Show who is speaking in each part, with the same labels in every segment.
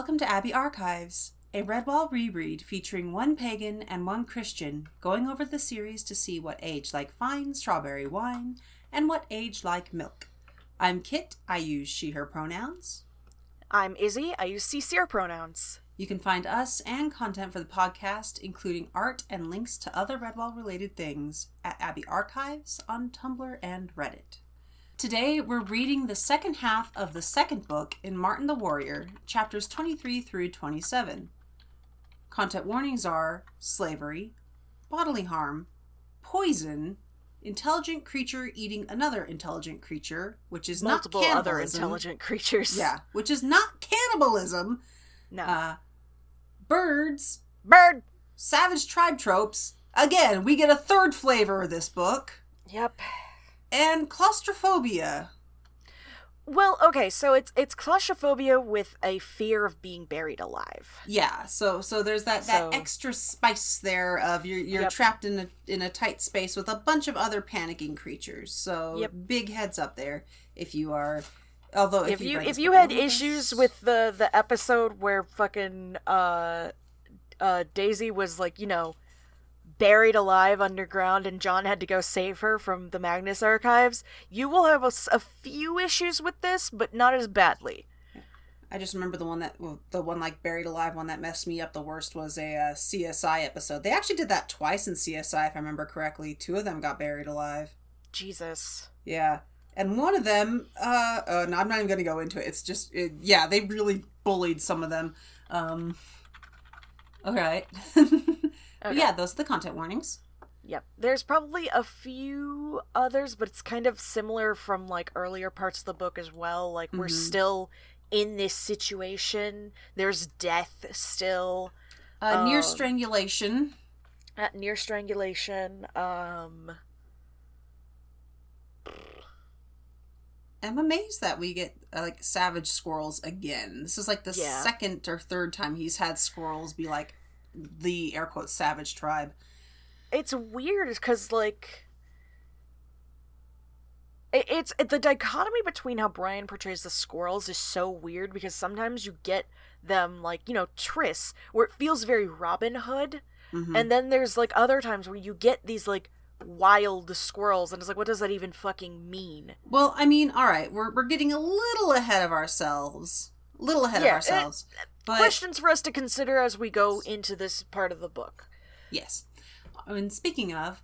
Speaker 1: welcome to Abbey Archives, a Redwall reread featuring one pagan and one Christian going over the series to see what age like fine strawberry wine and what age like milk. I'm Kit, I use she, her pronouns.
Speaker 2: I'm Izzy, I use CCR pronouns.
Speaker 1: You can find us and content for the podcast, including art and links to other Redwall related things, at Abbey Archives on Tumblr and Reddit. Today, we're reading the second half of the second book in Martin the Warrior, chapters 23 through 27. Content warnings are slavery, bodily harm, poison, intelligent creature eating another intelligent creature, which is
Speaker 2: Multiple
Speaker 1: not
Speaker 2: other
Speaker 1: cannibalism.
Speaker 2: intelligent creatures.
Speaker 1: Yeah, which is not cannibalism.
Speaker 2: No.
Speaker 1: Uh, birds,
Speaker 2: Bird!
Speaker 1: savage tribe tropes. Again, we get a third flavor of this book.
Speaker 2: Yep.
Speaker 1: And claustrophobia.
Speaker 2: Well, okay, so it's it's claustrophobia with a fear of being buried alive.
Speaker 1: Yeah, so so there's that that
Speaker 2: So-
Speaker 1: extra spice there of you're you're
Speaker 2: Yep.
Speaker 1: trapped in a in a tight space with a bunch of other panicking creatures. So
Speaker 2: Yep.
Speaker 1: big heads up there if you are although if,
Speaker 2: If you
Speaker 1: read
Speaker 2: if you had issues with the the episode where fucking uh uh Daisy was like, you know, buried alive underground and John had to go save her from the Magnus archives, you will have a few issues with this, but not as badly.
Speaker 1: I just remember the one that well, the one like buried alive one that messed me up the worst was a uh, CSI episode. They actually did that twice in CSI if I remember correctly. Two of them got buried alive.
Speaker 2: Jesus.
Speaker 1: Yeah. And one of them, uh, uh no, I'm not even going to go into it. It's just, it, yeah, they really bullied some of them. Um, all right.
Speaker 2: Okay.
Speaker 1: yeah, those are the content warnings.
Speaker 2: Yep. There's probably a few others, but it's kind of similar from like earlier parts of the book as well. Like we're
Speaker 1: Mhm.
Speaker 2: still in this situation. There's death still.
Speaker 1: Uh, near
Speaker 2: Um,
Speaker 1: strangulation.
Speaker 2: At near strangulation. Um
Speaker 1: I'm amazed that we get uh, like savage squirrels again. This is like the
Speaker 2: Yeah.
Speaker 1: second or third time he's had squirrels be like the air quotes savage tribe.
Speaker 2: it's weird because like it- it's the dichotomy between how Brian portrays the squirrels is so weird because sometimes you get them like you know Triss where it feels very Robin Hood
Speaker 1: Mhm.
Speaker 2: and then there's like other times where you get these like wild squirrels and it's like what does that even fucking mean
Speaker 1: well, I mean, all right, we're we're getting a little ahead of ourselves, little ahead
Speaker 2: Yeah,
Speaker 1: of
Speaker 2: it-
Speaker 1: ourselves. but
Speaker 2: questions for us to consider as we go into this part of the book
Speaker 1: Yes. Mean, speaking of,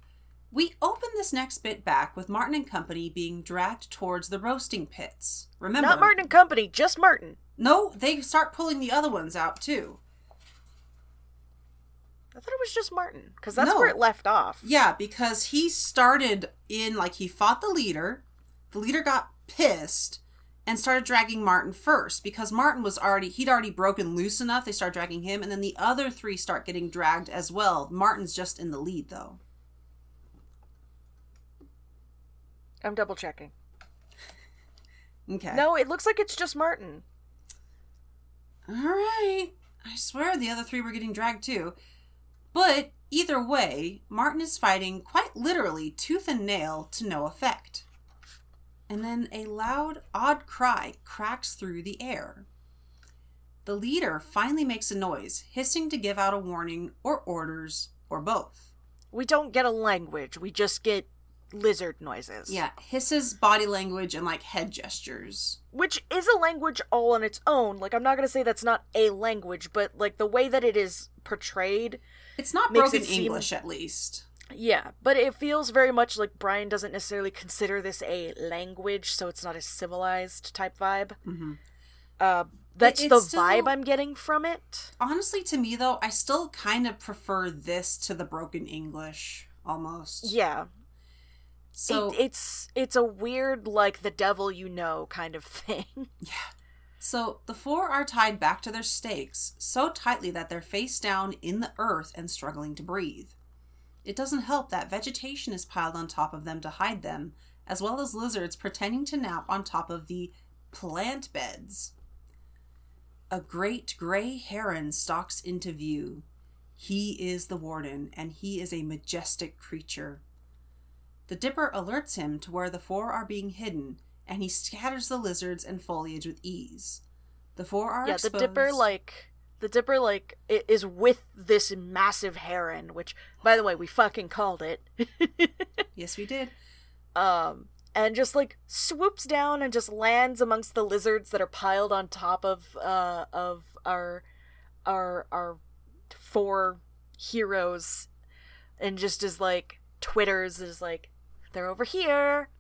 Speaker 1: we open this next bit back with Martin and company being dragged towards the roasting pits. Remember?
Speaker 2: not Martin and Company just Martin
Speaker 1: No, they start pulling the other ones out too.
Speaker 2: I thought it was just Martin because that's
Speaker 1: No.
Speaker 2: where it left off
Speaker 1: Yeah, because he started in like he fought the leader. The leader got pissed and started dragging Martin first because Martin was already he'd already broken loose enough. They start dragging him, and then the other three start getting dragged as well. Martin's just in the lead though.
Speaker 2: I'm double checking
Speaker 1: Okay.
Speaker 2: no it looks like it's just Martin
Speaker 1: All right. I swear the other three were getting dragged too. But either way, Martin is fighting quite literally tooth and nail to no effect. And then a loud, odd cry cracks through the air. The leader finally makes a noise, hissing to give out a warning or orders or both.
Speaker 2: We don't get a language. We just get lizard noises.
Speaker 1: Yeah, hisses, body language, and like head gestures.
Speaker 2: Which is a language all on its own. Like, I'm not going to say that's not a language, but, like, the way that it is portrayed.
Speaker 1: It's not broken
Speaker 2: it seem-
Speaker 1: English, at least.
Speaker 2: Yeah, but it feels very much like Brian doesn't necessarily consider this a language, so it's not a civilized type vibe.
Speaker 1: hmm
Speaker 2: Uh, that's
Speaker 1: it's
Speaker 2: the
Speaker 1: still-
Speaker 2: vibe I'm getting from it.
Speaker 1: honestly to me though i still kind of prefer this to the broken english almost
Speaker 2: Yeah.
Speaker 1: so
Speaker 2: it, it's it's a weird, like, the devil you know kind of thing. Yeah.
Speaker 1: So the four are tied back to their stakes so tightly that they're face down in the earth and struggling to breathe it doesn't help that vegetation is piled on top of them to hide them as well as lizards pretending to nap on top of the plant beds a great gray heron stalks into view he is the warden and he is a majestic creature The Dipper alerts him to where the four are being hidden, and he scatters the lizards and foliage with ease. The four are
Speaker 2: yeah,
Speaker 1: exposed.
Speaker 2: the Dipper like the Dipper like is with this massive heron, which by the way we fucking called it.
Speaker 1: Yes, we did.
Speaker 2: um and just like swoops down and just lands amongst the lizards that are piled on top of uh of our our our four heroes and just is like twitters is like they're over here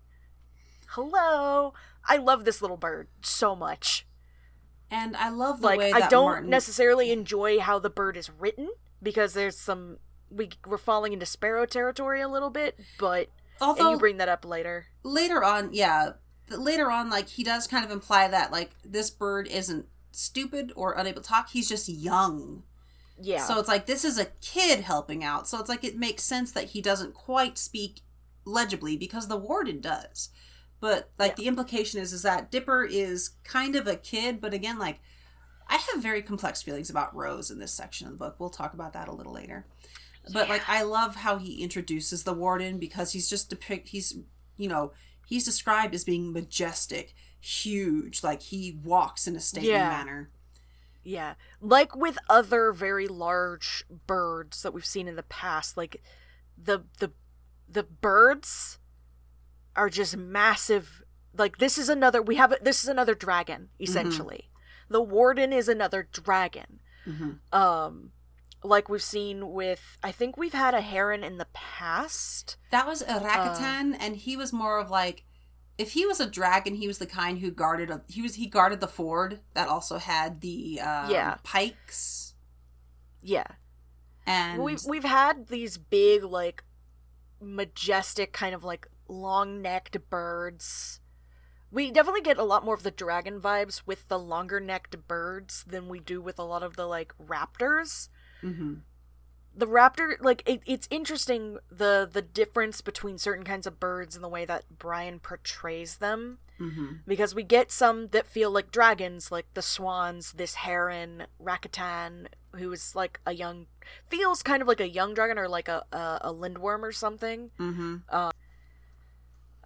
Speaker 2: hello i love this little bird so much
Speaker 1: And I love the
Speaker 2: like
Speaker 1: way
Speaker 2: i don't
Speaker 1: Martin
Speaker 2: necessarily enjoy how the bird is written because there's some we we're falling into sparrow territory a little bit but and
Speaker 1: although
Speaker 2: you bring that up later
Speaker 1: later on, yeah, later on, like he does kind of imply that like this bird isn't stupid or unable to talk. He's just young.
Speaker 2: yeah
Speaker 1: So it's like this is a kid helping out. So it's like it makes sense that he doesn't quite speak legibly because the warden does. But like
Speaker 2: Yeah.
Speaker 1: the implication is is that Dipper is kind of a kid, but again, like I have very complex feelings about Rose in this section of the book. We'll talk about that a little later. But like I love how he introduces the warden because he's just depict he's you know, he's described as being majestic, huge, like he walks in a stately
Speaker 2: Yeah.
Speaker 1: manner.
Speaker 2: Yeah. Like with other very large birds that we've seen in the past, like the the the birds are just massive. Like this is another we have this is another dragon essentially. The warden is another dragon.
Speaker 1: hmm
Speaker 2: Um like we've seen with I think we've had a heron in the past.
Speaker 1: That was a Rakatan, and he was more of like, if he was a dragon, he was the kind who guarded. A, he was he guarded the ford that also had the um,
Speaker 2: Yeah.
Speaker 1: pikes,
Speaker 2: Yeah.
Speaker 1: and
Speaker 2: we've we've had these big like majestic kind of like long-necked birds we definitely get a lot more of the dragon vibes with the longer-necked birds than we do with a lot of the like raptors
Speaker 1: Mhm.
Speaker 2: the raptor like it, it's interesting the the difference between certain kinds of birds and the way that brian portrays them
Speaker 1: Mhm.
Speaker 2: because we get some that feel like dragons like the swans this heron rakatan who is like a young feels kind of like a young dragon or like a a, a lindworm or something
Speaker 1: Mhm.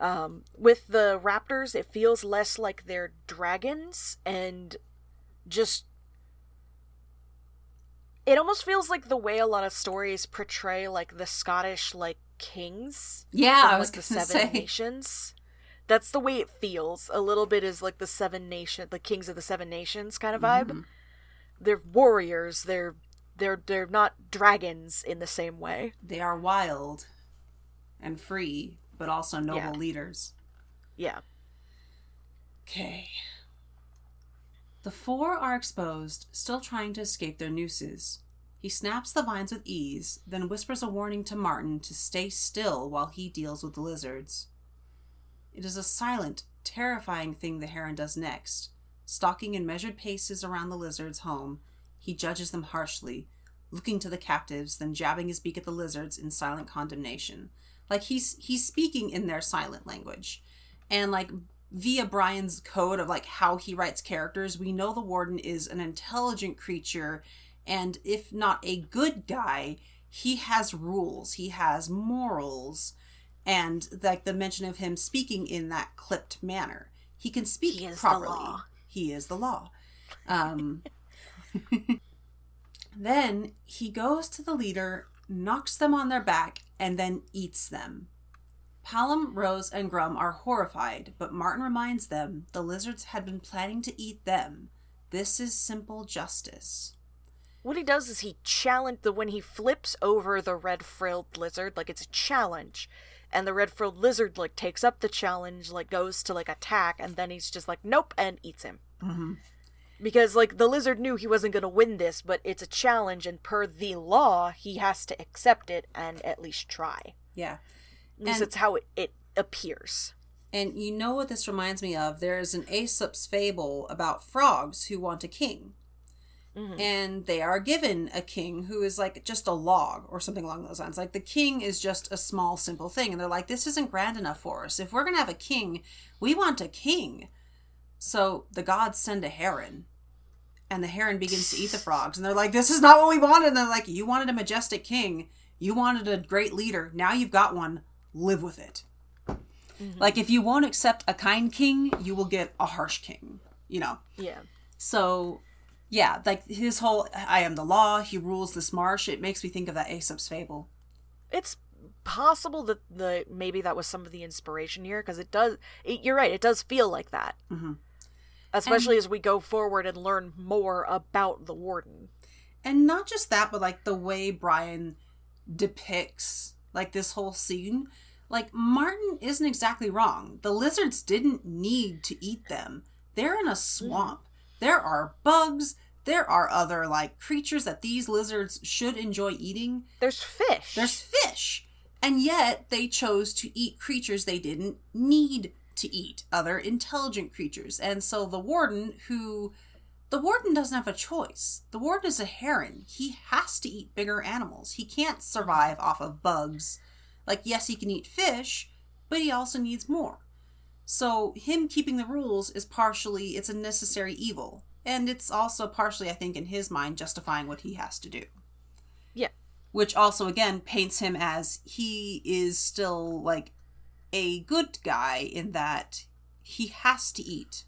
Speaker 2: Um with the raptors it feels less like they're dragons and just it almost feels like the way a lot of stories portray like the scottish like kings
Speaker 1: Yeah,
Speaker 2: from,
Speaker 1: I was
Speaker 2: like, the seven
Speaker 1: say.
Speaker 2: nations. That's the way it feels. A little bit is like the seven nation the kings of the seven nations kind of vibe.
Speaker 1: Mhm.
Speaker 2: they're warriors. They're they're they're not dragons in the same way.
Speaker 1: They are wild and free, but also noble
Speaker 2: Yeah.
Speaker 1: leaders.
Speaker 2: yeah
Speaker 1: Okay. The four are exposed, still trying to escape their nooses. He snaps the vines with ease, then whispers a warning to Martin to stay still while he deals with the lizards. It is a silent, terrifying thing the heron does next. Stalking in measured paces around the lizard's home, he judges them harshly, looking to the captives, then jabbing his beak at the lizards in silent condemnation. Like he's he's speaking in their silent language. And like via Brian's code of like how he writes characters, we know the warden is an intelligent creature and if not a good guy, he has rules, he has morals and like the mention of him speaking in that clipped manner. He can speak
Speaker 2: He is the
Speaker 1: properly.
Speaker 2: law.
Speaker 1: He is the law. Um then he goes to the leader, knocks them on their back, and then eats them. Pallum, Rose, and Grum are horrified, but Martin reminds them the lizards had been planning to eat them. This is simple justice.
Speaker 2: What he does is he challenge the when he flips over the red frilled lizard, like it's a challenge, and the red frilled lizard like takes up the challenge, like goes to like attack, and then he's just like nope and eats him
Speaker 1: Mm-hmm.
Speaker 2: Because like the lizard knew he wasn't gonna win this, but it's a challenge, and per the law he has to accept it and at least try.
Speaker 1: Yeah.
Speaker 2: At least
Speaker 1: And-
Speaker 2: that's how it, it appears.
Speaker 1: And you know what this reminds me of? There is an Aesop's fable about frogs who want a king.
Speaker 2: Mhm.
Speaker 1: And they are given a king who is like just a log or something along those lines. Like the king is just a small, simple thing. And they're like, this isn't grand enough for us. If we're going to have a king, we want a king. So the gods send a heron. And the heron begins to eat the frogs. And they're like, this is not what we wanted. And they're like, you wanted a majestic king. You wanted a great leader. Now you've got one. Live with it. Like if you won't accept a kind king, you will get a harsh king. You know.
Speaker 2: Yeah.
Speaker 1: So, yeah, like his whole I am the law, he rules this marsh, it makes me think of that Aesop's fable.
Speaker 2: It's possible that the maybe that was some of the inspiration here because it does it, you're right it does feel like that
Speaker 1: Mhm.
Speaker 2: Especially as we go forward and learn more about the warden
Speaker 1: And not just that, but like the way Brian depicts like this whole scene. Like Martin isn't exactly wrong. The lizards didn't need to eat them. They're in a swamp. There are bugs. There are other like creatures that these lizards should enjoy eating.
Speaker 2: there's fish
Speaker 1: There's fish. And yet they chose to eat creatures they didn't need to eat, other intelligent creatures. And so the warden, who. The warden doesn't have a choice. The warden is a heron. He has to eat bigger animals. He can't survive off of bugs. Like, yes, he can eat fish, but he also needs more. So, him keeping the rules is partially, it's a necessary evil. And it's also partially, I think, in his mind, justifying what he has to do
Speaker 2: yeah
Speaker 1: which also again paints him as he is still like a good guy in that he has to eat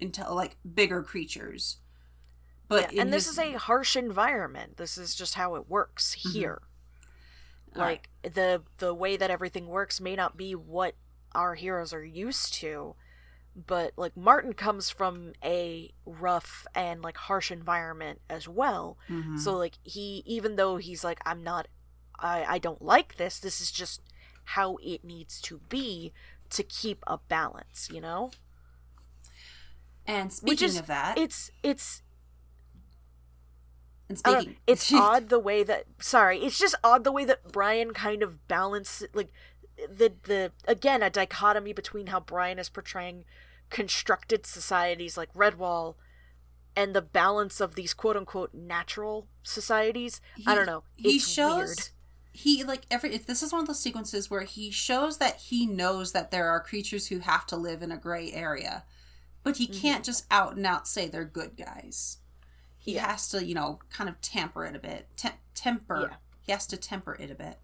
Speaker 1: until like bigger creatures. But
Speaker 2: Yeah, and this
Speaker 1: his-
Speaker 2: is a harsh environment. This is just how it works here.
Speaker 1: All right.
Speaker 2: like the the way that everything works may not be what our heroes are used to but like martin comes from a rough and like harsh environment as well.
Speaker 1: Mhm.
Speaker 2: so like he even though he's like i'm not i i don't like this. This is just how it needs to be to keep a balance you know?
Speaker 1: And speaking
Speaker 2: is
Speaker 1: of that
Speaker 2: it's it's
Speaker 1: and
Speaker 2: uh, don't know, it's odd the way that sorry it's just odd the way that brian kind of balances like the the again a dichotomy between how brian is portraying constructed societies like redwall and the balance of these quote unquote natural societies. I don't know.
Speaker 1: he shows
Speaker 2: weird
Speaker 1: he like every if this is one of those sequences where he shows that he knows that there are creatures who have to live in a gray area but he
Speaker 2: Mhm.
Speaker 1: can't just out and out say they're good guys he
Speaker 2: Yeah.
Speaker 1: has to you know kind of tamper it a bit Tem- temper
Speaker 2: Yeah.
Speaker 1: he has to temper it a bit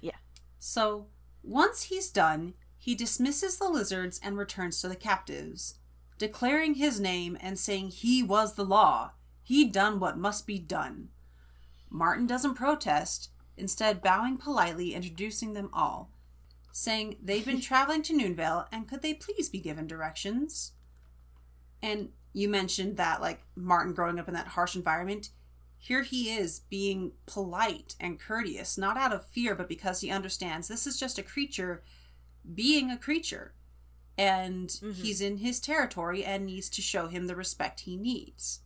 Speaker 2: Yeah.
Speaker 1: so once he's done he dismisses the lizards and returns to the captives declaring his name and saying he was the law He'd done what must be done Martin doesn't protest, instead, bowing politely, introducing them all, saying they'd been traveling to Noonvale and could they please be given directions? And you mentioned that, like, Martin growing up in that harsh environment. Here he is being polite and courteous, not out of fear, but because he understands this is just a creature being a creature. And
Speaker 2: Mhm.
Speaker 1: he's in his territory and needs to show him the respect he needs.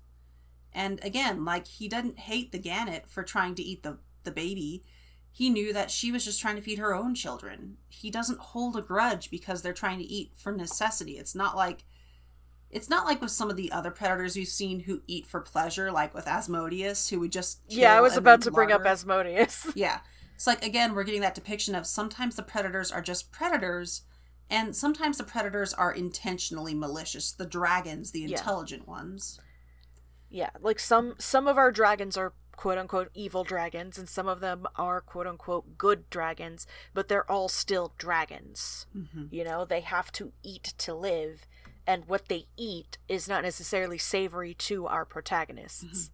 Speaker 1: And again, like he doesn't hate the gannet for trying to eat the, the baby. He knew that she was just trying to feed her own children. He doesn't hold a grudge because they're trying to eat for necessity. It's not like it's not like with some of the other predators we've seen who eat for pleasure, like with Asmodeus, who would just
Speaker 2: yeah i was about to bring up asmodeus
Speaker 1: Yeah. It's like again, we're getting that depiction of sometimes the predators are just predators, and sometimes the predators are intentionally malicious. The dragons, the
Speaker 2: Yeah.
Speaker 1: intelligent ones.
Speaker 2: yeah like some some of our dragons are quote unquote evil dragons and some of them are quote unquote good dragons but they're all still dragons
Speaker 1: Mm-hmm.
Speaker 2: you know they have to eat to live and what they eat is not necessarily savory to our protagonists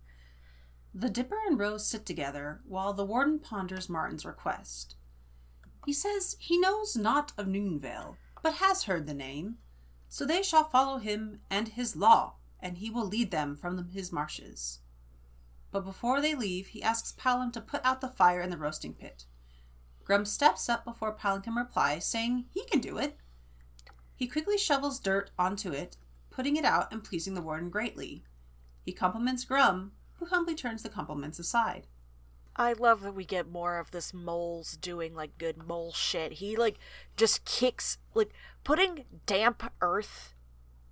Speaker 1: The Dipper and Rose sit together while the warden ponders Martin's request. He says he knows not of Noonvale, but has heard the name, so they shall follow him and his law, and he will lead them from his marshes. But before they leave, he asks Pallum to put out the fire in the roasting pit. Grum steps up before Pallum can reply, saying he can do it. He quickly shovels dirt onto it, putting it out and pleasing the warden greatly. He compliments Grum, who humbly turns the compliments aside.
Speaker 2: i love that we get more of this moles doing like good mole shit he like just kicks like putting damp earth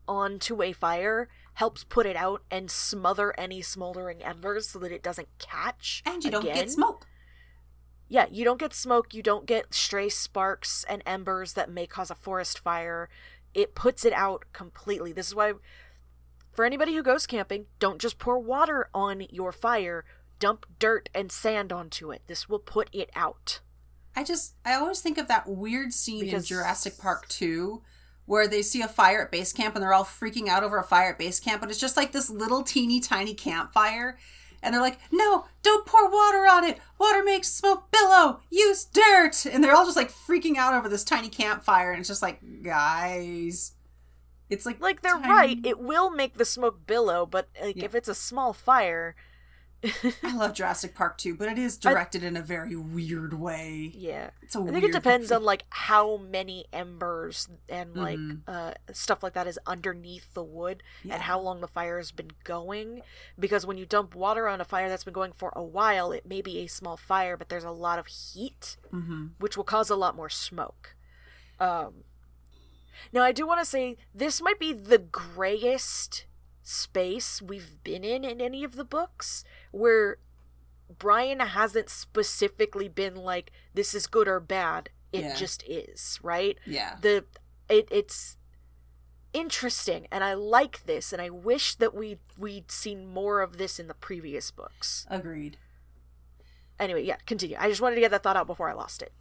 Speaker 2: onto a fire helps put it out and smother any smoldering embers so that it doesn't catch
Speaker 1: And you don't get smoke.
Speaker 2: yeah, you don't get smoke, you don't get stray sparks and embers that may cause a forest fire. It puts it out completely. This is why, for anybody who goes camping, don't just pour water on your fire, dump dirt and sand onto it. This will put it out.
Speaker 1: I just I always think of that weird scene
Speaker 2: Because-
Speaker 1: in Jurassic Park 2 where they see a fire at base camp and they're all freaking out over a fire at base camp, but it's just like this little teeny tiny campfire. And they're like, no, don't pour water on it. Water makes smoke billow. Use dirt. And they're all just like freaking out over this tiny campfire. And it's just like, guys. It's like
Speaker 2: Like they're
Speaker 1: tiny-
Speaker 2: right. It will make the smoke billow, but like
Speaker 1: Yeah.
Speaker 2: if it's a small fire,
Speaker 1: I love Jurassic Park too, but it is directed in a very weird way.
Speaker 2: yeah.
Speaker 1: It's a
Speaker 2: I think it depends on like how many embers and like
Speaker 1: Mhm.
Speaker 2: uh stuff like that is underneath the wood
Speaker 1: Yeah.
Speaker 2: and how long the fire has been going because when you dump water on a fire that's been going for a while it may be a small fire but there's a lot of heat
Speaker 1: Mhm.
Speaker 2: which will cause a lot more smoke um now i do want to say this might be the grayest space we've been in in any of the books where brian hasn't specifically been like this is good or bad it
Speaker 1: Yeah.
Speaker 2: just is right
Speaker 1: Yeah.
Speaker 2: the it it's interesting and i like this and i wish that we we'd seen more of this in the previous books
Speaker 1: Agreed.
Speaker 2: anyway yeah continue i just wanted to get that thought out before i lost it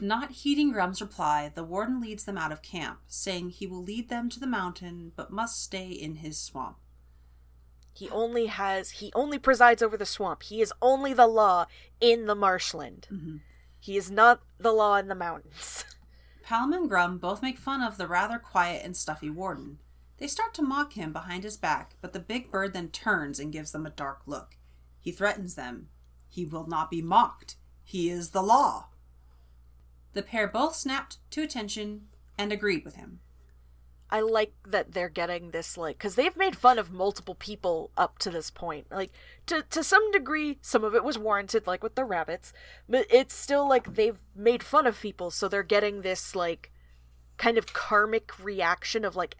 Speaker 1: Not heeding Grum's reply, the warden leads them out of camp, saying he will lead them to the mountain, but must stay in his swamp.
Speaker 2: He only has he only presides over the swamp he is only the law in the marshland
Speaker 1: Mhm.
Speaker 2: he is not the law in the mountains
Speaker 1: Pallum and Grum both make fun of the rather quiet and stuffy warden. They start to mock him behind his back, but the big bird then turns and gives them a dark look. He threatens them. He will not be mocked. He is the law. The pair both snapped to attention and agreed with him.
Speaker 2: I like that they're getting this like because they've made fun of multiple people up to this point. Like to to some degree, some of it was warranted, like with the rabbits, but it's still like they've made fun of people, so they're getting this like kind of karmic reaction of like,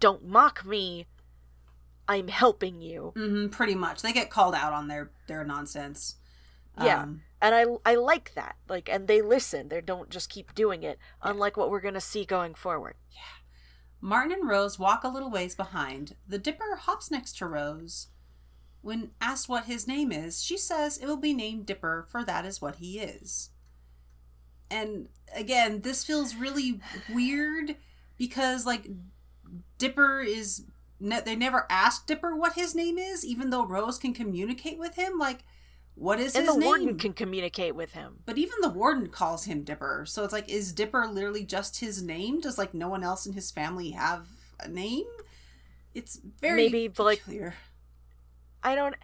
Speaker 2: "Don't mock me, I'm helping you."
Speaker 1: Mm-hmm, pretty much. They get called out on their, their nonsense.
Speaker 2: Yeah.
Speaker 1: Um,
Speaker 2: And I I like that. Like, and they listen. They don't just keep doing it. Unlike what we're gonna see going forward.
Speaker 1: Martin and Rose walk a little ways behind. The Dipper hops next to Rose. When asked what his name is, she says it will be named Dipper, for that is what he is. And again, this feels really weird because, like, Dipper is. Ne- they never asked Dipper what his name is, even though Rose can communicate with him. Like, what is
Speaker 2: and
Speaker 1: his
Speaker 2: the
Speaker 1: name?
Speaker 2: warden can communicate with him.
Speaker 1: But even the warden calls him Dipper. So it's like, is Dipper literally just his name? Does like no one else in his family have a name? It's very
Speaker 2: Maybe, like,
Speaker 1: clear.
Speaker 2: I don't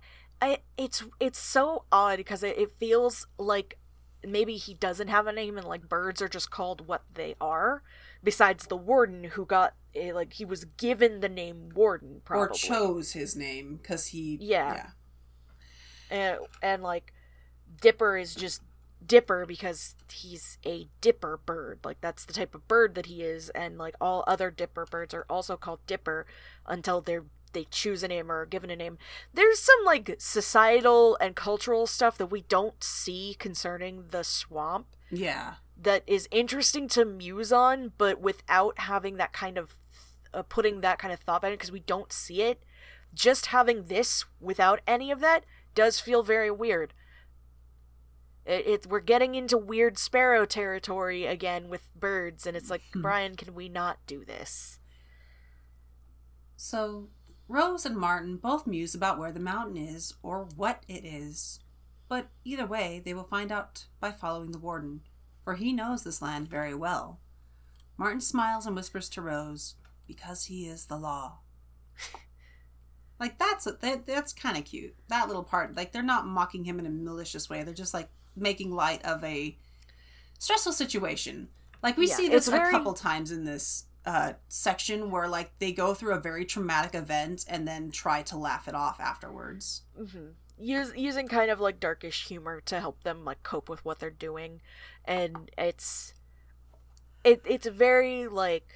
Speaker 2: I it's it's so odd because it, it feels like maybe he doesn't have a name and like birds are just called what they are besides the warden who got eh, like he was given the name warden probably
Speaker 1: Or chose his name because he.
Speaker 2: Yeah. And, and like dipper is just dipper because he's a dipper bird. Like that's the type of bird that he is and like all other dipper birds are also called dipper until they're they choose a name or are given a name. There's some like societal and cultural stuff that we don't see concerning the swamp
Speaker 1: Yeah.
Speaker 2: that is interesting to muse on but without having that kind of uh, putting that kind of thought behind it because we don't see it. Just having this without any of that does feel very weird it, it we're getting into weird sparrow territory again with birds and it's like
Speaker 1: Hmm.
Speaker 2: brian can we not do this
Speaker 1: So Rose and Martin both muse about where the mountain is or what it is. But either way, they will find out by following the warden, for he knows this land very well. Martin smiles and whispers to Rose, "Because he is the law." Like that's that, that's kind of cute. That little part, like they're not mocking him in a malicious way. They're just like making light of a stressful situation. Like we
Speaker 2: Yeah,
Speaker 1: see this a
Speaker 2: very-
Speaker 1: couple times in this uh, section where like they go through a very traumatic event and then try to laugh it off afterwards.
Speaker 2: hmm Use, using kind of like darkish humor to help them like cope with what they're doing and it's it it's very like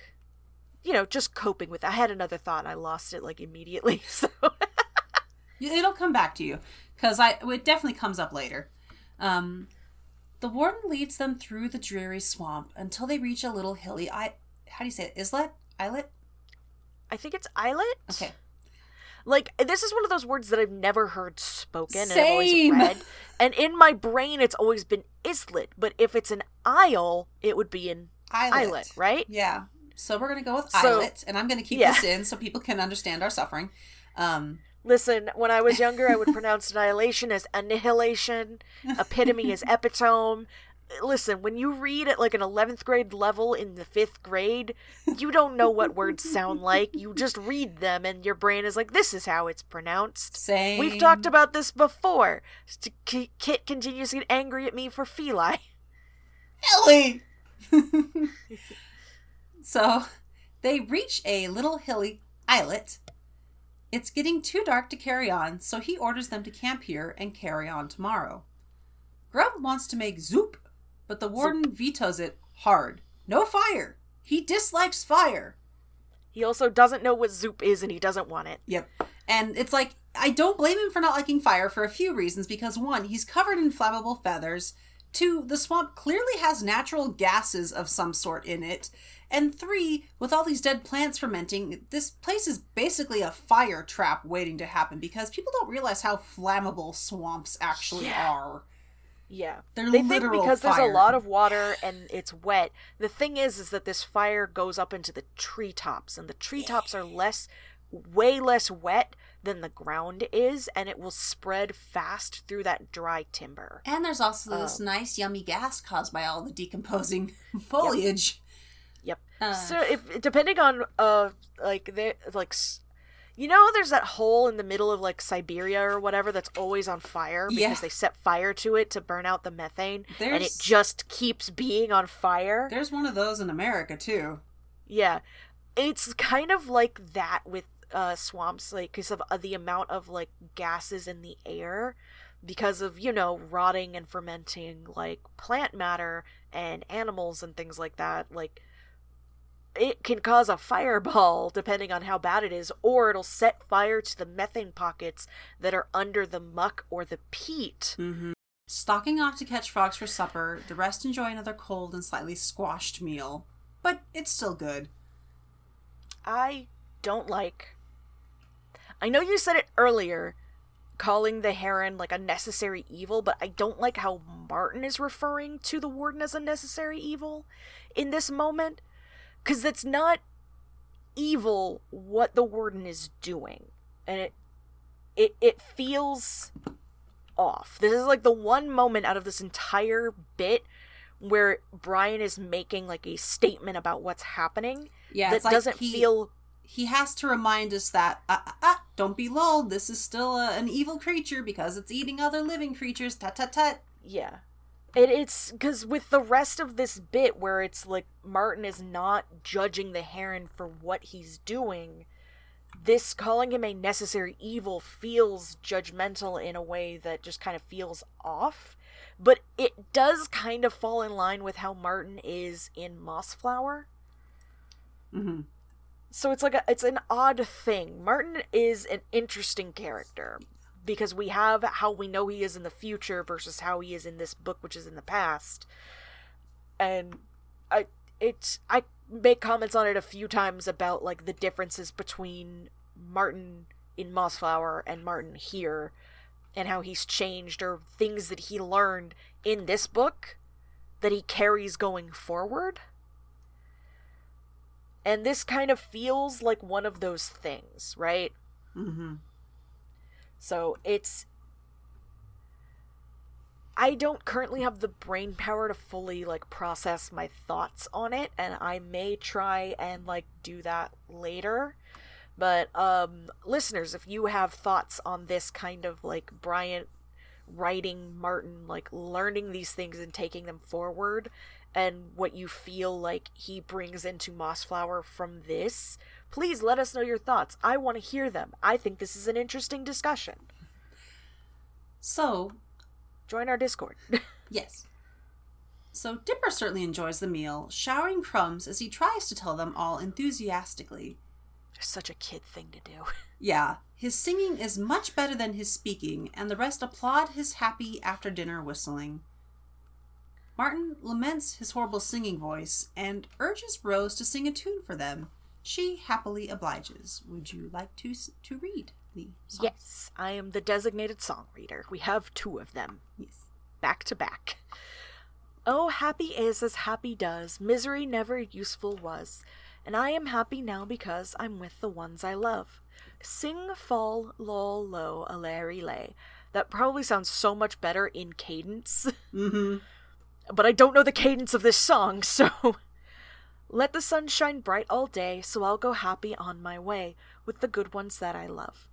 Speaker 2: you know just coping with i had another thought i lost it like immediately so
Speaker 1: It'll come back to you because I it definitely comes up later. Um, the warden leads them through the dreary swamp until they reach a little hilly. I how do you say it? Islet? Islet?
Speaker 2: i think it's islet
Speaker 1: Okay.
Speaker 2: like this is one of those words that i've never heard spoken and i've
Speaker 1: Same.
Speaker 2: always read and in my brain it's always been islet but if it's an isle it would be an
Speaker 1: Islet.
Speaker 2: islet right
Speaker 1: Yeah. So we're gonna go with
Speaker 2: So-
Speaker 1: islet, and I'm gonna keep
Speaker 2: Yeah.
Speaker 1: this in so people can understand our suffering. Um,
Speaker 2: Listen, when I was younger, I would pronounce annihilation as annihilation, epitome as epitome. Listen, when you read at like an 11th grade level in the 5th grade, you don't know what words sound like. You just read them, and your brain is like, this is how it's pronounced.
Speaker 1: same.
Speaker 2: We've talked about this before. Kit continues to get angry at me for feli.
Speaker 1: Ellie. So they reach a little hilly islet. It's getting too dark to carry on, so he orders them to camp here and carry on tomorrow. Grum wants to make zoop, but the warden vetoes it hard. No fire. He dislikes fire.
Speaker 2: He also doesn't know what Zoop is, and he doesn't want it.
Speaker 1: Yep. And it's like, I don't blame him for not liking fire for a few reasons because one, he's covered in flammable feathers. Two, the swamp clearly has natural gases of some sort in it. And three, with all these dead plants fermenting, this place is basically a fire trap waiting to happen because people don't realize how flammable swamps actually
Speaker 2: Yeah.
Speaker 1: are.
Speaker 2: Yeah.
Speaker 1: They're
Speaker 2: they think because there's a lot of water and it's wet. The thing is, is that this fire goes up into the treetops, and the treetops are less, way less wet than the ground is, and it will spread fast through that dry timber.
Speaker 1: And there's also this
Speaker 2: Um,
Speaker 1: nice yummy gas caused by all the decomposing foliage.
Speaker 2: Yep.
Speaker 1: Uh,
Speaker 2: so if depending on uh like they like. s- You know, there's that hole in the middle of like Siberia or whatever that's always on fire because
Speaker 1: Yeah.
Speaker 2: they set fire to it to burn out the methane, and it just keeps being on fire.
Speaker 1: there's one of those in America too.
Speaker 2: Yeah. It's kind of like that with uh swamps like because of uh, the amount of like gases in the air because of you know rotting and fermenting like plant matter and animals and things like that like it can cause a fireball depending on how bad it is or it'll set fire to the methane pockets that are under the muck or the peat
Speaker 1: Mm-hmm. Stalking off to catch frogs for supper, the rest enjoy another cold and slightly squashed meal. But it's still good.
Speaker 2: I don't like. I know you said it earlier, calling the heron like a necessary evil, but I don't like how Martin is referring to the warden as a necessary evil in this moment. Because it's not evil what the warden is doing. And it it it feels off. This is like the one moment out of this entire bit where Brian is making like a statement about what's happening
Speaker 1: Yeah,
Speaker 2: that
Speaker 1: like
Speaker 2: doesn't
Speaker 1: he,
Speaker 2: feel
Speaker 1: He has to remind us that, uh, uh, uh, don't be lulled. This is still a, an evil creature because it's eating other living creatures. Tut tut tut.
Speaker 2: yeah it, it's because with the rest of this bit where it's like martin is not judging the heron for what he's doing this calling him a necessary evil feels judgmental in a way that just kind of feels off but it does kind of fall in line with how martin is in mossflower
Speaker 1: Mm-hmm.
Speaker 2: So it's like a, it's an odd thing. Martin is an interesting character because we have how we know he is in the future versus how he is in this book, which is in the past. And I it's I make comments on it a few times about like the differences between Martin in Mossflower and Martin here and how he's changed or things that he learned in this book that he carries going forward. And this kind of feels like one of those things, right?
Speaker 1: Mm-hmm.
Speaker 2: So it's. I don't currently have the brain power to fully like process my thoughts on it, and I may try and like do that later. But um listeners, if you have thoughts on this kind of like Brian writing Martin like learning these things and taking them forward and what you feel like he brings into Mossflower from this, please let us know your thoughts. I want to hear them. I think this is an interesting discussion.
Speaker 1: So,
Speaker 2: Join our Discord.
Speaker 1: yes. So Dipper certainly enjoys the meal, showering crumbs as he tries to tell them all enthusiastically.
Speaker 2: Such a kid thing to do.
Speaker 1: Yeah, his singing is much better than his speaking, and the rest applaud his happy after dinner whistling. Martin laments his horrible singing voice and urges Rose to sing a tune for them. She happily obliges. Would you like to to read the song?
Speaker 2: Yes, I am the designated song reader. We have two of them.
Speaker 1: Yes.
Speaker 2: back to back. Oh, happy is as happy does, misery never useful was. And I am happy now because I'm with the ones I love. Sing, fall, lol, low, a larry lay. That probably sounds so much better in cadence.
Speaker 1: Mm-hmm.
Speaker 2: But I don't know the cadence of this song, so. Let the sun shine bright all day, so I'll go happy on my way with the good ones that I love.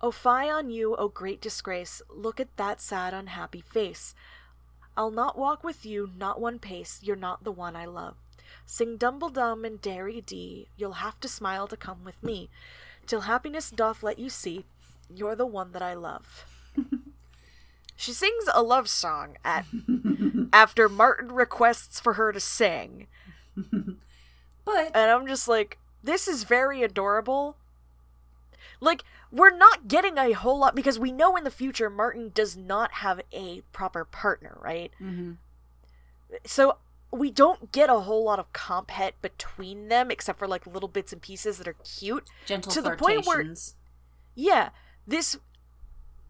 Speaker 2: Oh, fie on you, oh great disgrace, look at that sad, unhappy face. I'll not walk with you, not one pace, you're not the one I love. Sing dumble dum and dairy dee, you'll have to smile to come with me, till happiness doth let you see, you're the one that I love. She sings a love song at after Martin requests for her to sing.
Speaker 1: But
Speaker 2: And I'm just like, this is very adorable. Like, we're not getting a whole lot because we know in the future Martin does not have a proper partner, right?
Speaker 1: Mhm.
Speaker 2: So we don't get a whole lot of comp het between them except for like little bits and pieces that are cute.
Speaker 1: gentle
Speaker 2: To the point where-. Yeah, this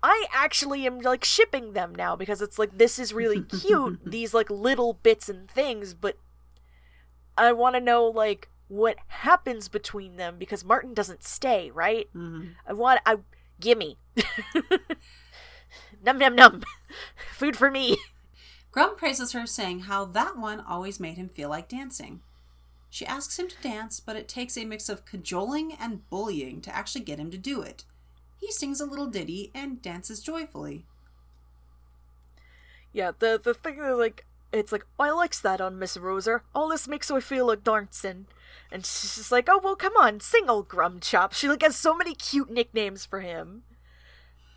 Speaker 2: I actually am like shipping them now because it's like this is really cute, these like little bits and things, but I want to know like what happens between them because Martin doesn't stay, right?
Speaker 1: Mhm.
Speaker 2: I want I gimme. num num num. Food for me.
Speaker 1: Grum praises her, saying how that one always made him feel like dancing. She asks him to dance, but it takes a mix of cajoling and bullying to actually get him to do it. He sings a little ditty and dances joyfully.
Speaker 2: Yeah, the the thing is like it's like oh, I likes that on Miss Roser. All this makes me feel like dancing. And she's just like, oh well, come on, sing old Grum Chop. She like has so many cute nicknames for him.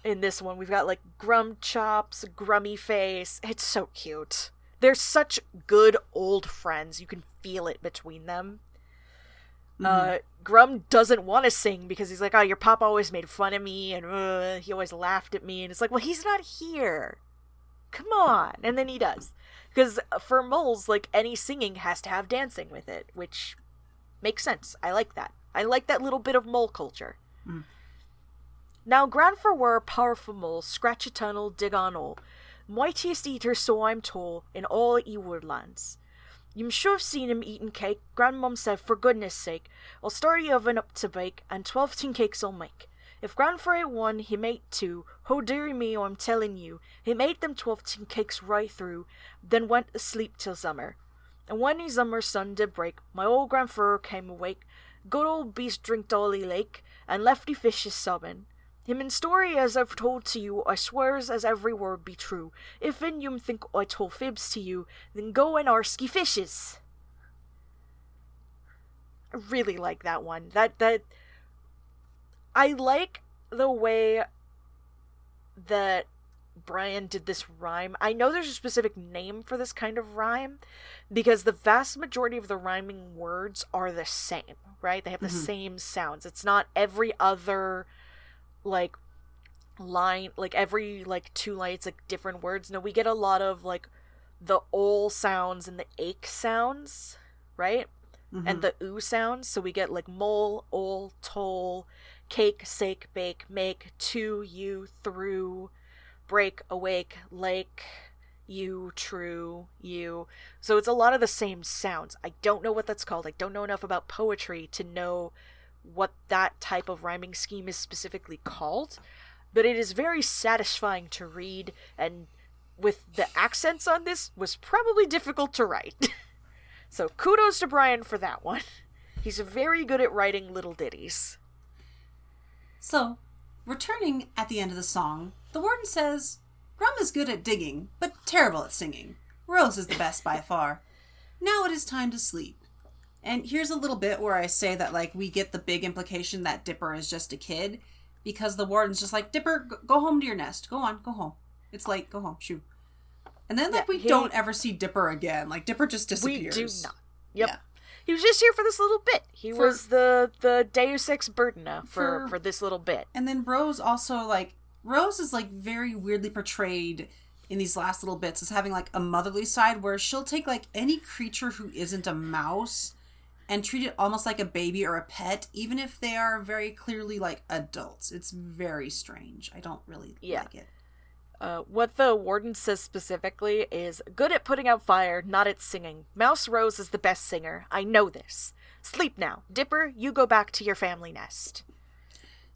Speaker 2: In this one, we've got like Grum Chops, Grummy Face. It's so cute. They're such good old friends. You can feel it between them. Uh, Grum doesn't want to sing because he's like, oh, your pop always made fun of me and uh, he always laughed at me. And it's like, well, he's not here. Come on. And then he does. Because for moles like any singing has to have dancing with it which makes sense. I like that. I like that little bit of mole culture.
Speaker 1: Mm.
Speaker 2: now for were powerful moles scratch a tunnel dig on all mightiest eater so i'm told in all e woodlands you sure have seen him eating cake grandmom said for goodness sake i'll start the oven up to bake and twelve tin cakes i'll make if Grandfrey one, he made two. Oh dearie me, oh, I'm telling you, he made them twelve tin cakes right through, then went asleep till summer. And when his summer sun did break, my old grandfur came awake. Good old beast drinked all he lake, and left the fishes sobbing. Him in story as I've told to you, I swears as every word be true. If in you think I told fibs to you, then go and arski fishes. I really like that one. That that I like the way that Brian did this rhyme. I know there's a specific name for this kind of rhyme because the vast majority of the rhyming words are the same, right? They have the
Speaker 1: Mhm.
Speaker 2: same sounds. It's not every other like line like every like two lines like different words. No, we get a lot of like the ol sounds and the ache sounds, right?
Speaker 1: Mhm.
Speaker 2: and the oo sounds. So we get like mole, ol, toll, cake, sake, bake, make, to, you, through, break, awake, lake, you, true, you. So it's a lot of the same sounds. I don't know what that's called. I don't know enough about poetry to know what that type of rhyming scheme is specifically called, but it is very satisfying to read and with the accents on this was probably difficult to write. So kudos to Brian for that one. He's very good at writing little ditties.
Speaker 1: So, returning at the end of the song, the warden says, Grum is good at digging, but terrible at singing. Rose is the best by far. Now it is time to sleep. And here's a little bit where I say that, like, we get the big implication that Dipper is just a kid because the warden's just like, Dipper, go home to your nest. Go on, go home. It's late, go home, shoo. And then, like,
Speaker 2: Yeah,
Speaker 1: we
Speaker 2: he-
Speaker 1: don't ever see Dipper again. Like, Dipper just disappears.
Speaker 2: We do not. Yep.
Speaker 1: Yeah.
Speaker 2: He was just here for this little bit. He
Speaker 1: For-
Speaker 2: was the the Deus Ex Burdena for,
Speaker 1: For-
Speaker 2: for this little bit.
Speaker 1: And then Rose also like Rose is like very weirdly portrayed in these last little bits as having like a motherly side where she'll take like any creature who isn't a mouse and treat it almost like a baby or a pet, even if they are very clearly like adults. It's very strange. I don't really
Speaker 2: Yeah.
Speaker 1: like it.
Speaker 2: Uh, what the warden says specifically is good at putting out fire, not at singing. Mouse Rose is the best singer. I know this. Sleep now. Dipper, you go back to your family nest.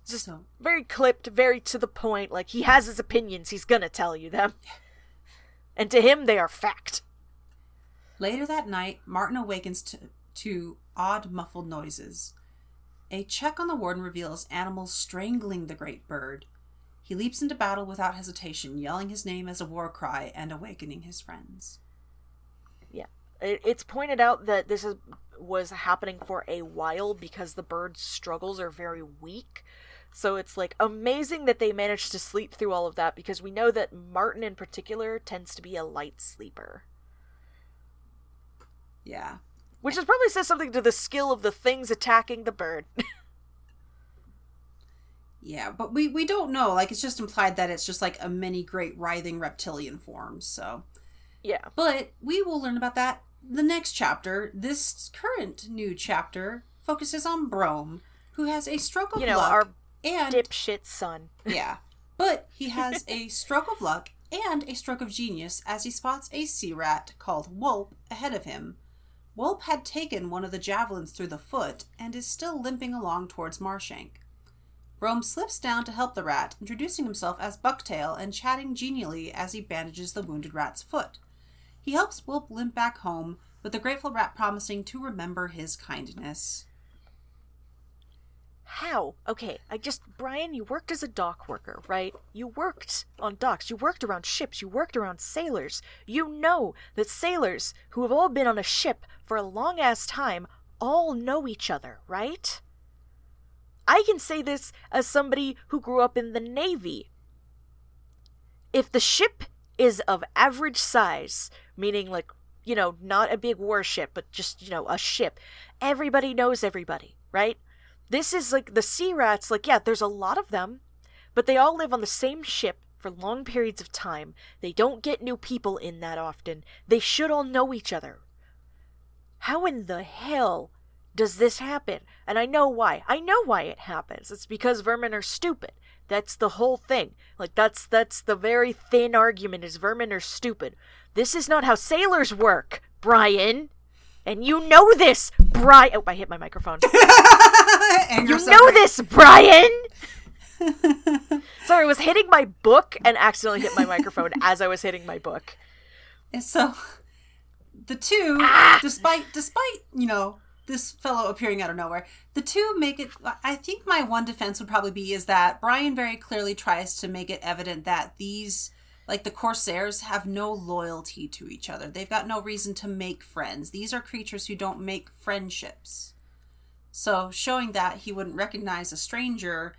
Speaker 2: Just
Speaker 1: So-
Speaker 2: very clipped, very to the point. Like he has his opinions, he's gonna tell you them. And to him, they are fact.
Speaker 1: Later that night, Martin awakens to, to odd muffled noises. A check on the warden reveals animals strangling the great bird. He leaps into battle without hesitation, yelling his name as a war cry and awakening his friends.
Speaker 2: Yeah. It's pointed out that this is, was happening for a while because the bird's struggles are very weak. So it's like amazing that they managed to sleep through all of that because we know that Martin in particular tends to be a light sleeper.
Speaker 1: Yeah.
Speaker 2: Which is probably says something to the skill of the things attacking the bird.
Speaker 1: Yeah, but we, we don't know. Like, it's just implied that it's just like a mini great writhing reptilian form, so.
Speaker 2: yeah.
Speaker 1: But we will learn about that the next chapter. This current new chapter focuses on Brome, who has a stroke of
Speaker 2: You know,
Speaker 1: luck
Speaker 2: our
Speaker 1: and
Speaker 2: dipshit son.
Speaker 1: yeah, but he has a stroke of luck and a stroke of genius as he spots a sea rat called Wulp ahead of him. Wulp had taken one of the javelins through the foot and is still limping along towards Marshank. Brome slips down to help the rat, introducing himself as Bucktail and chatting genially as he bandages the wounded rat's foot. He helps Wulp limp back home, with the grateful rat promising to remember his kindness.
Speaker 2: How? Okay, I just Brian, you worked as a dock worker, right? You worked on docks, you worked around ships, you worked around sailors. You know that sailors who have all been on a ship for a long ass time all know each other, right? I can say this as somebody who grew up in the Navy. If the ship is of average size, meaning like, you know, not a big warship, but just, you know, a ship, everybody knows everybody, right? This is like the sea rats, like, yeah, there's a lot of them, but they all live on the same ship for long periods of time. They don't get new people in that often. They should all know each other. How in the hell does this happen? And I know why. I know why it happens. It's because vermin are stupid. That's the whole thing. Like that's that's the very thin argument is vermin are stupid. This is not how sailors work, Brian. And you know this, Brian. Oh, I hit my microphone. You
Speaker 1: so
Speaker 2: know
Speaker 1: great.
Speaker 2: this, Brian! Sorry, I was hitting my book and accidentally hit my microphone as I was hitting my book.
Speaker 1: And so the two,
Speaker 2: Ah!
Speaker 1: despite despite you know this fellow appearing out of nowhere, the two make it. I think my one defense would probably be is that Brian very clearly tries to make it evident that these. Like the Corsairs have no loyalty to each other. They've got no reason to make friends. These are creatures who don't make friendships. So, showing that he wouldn't recognize a stranger,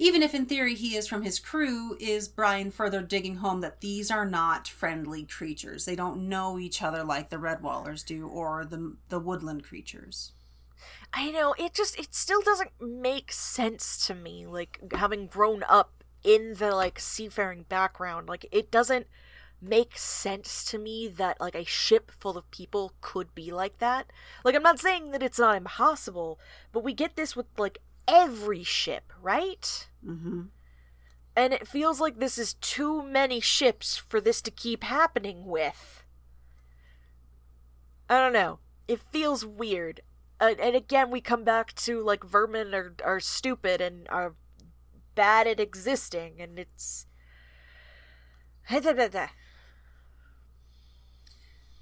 Speaker 1: even if in theory he is from his crew, is Brian further digging home that these are not friendly creatures. They don't know each other like the Redwallers do or the the woodland creatures.
Speaker 2: I know, it just, it still doesn't make sense to me, like, having grown up in the, like, seafaring background. Like, it doesn't make sense to me that, like, a ship full of people could be like that. Like, I'm not saying that it's not impossible, but we get this with, like, every ship, right?
Speaker 1: Mm-hmm.
Speaker 2: And it feels like this is too many ships for this to keep happening with. I don't know. It feels weird. Uh, and again, we come back to like vermin are, are stupid and are bad at existing, and it's.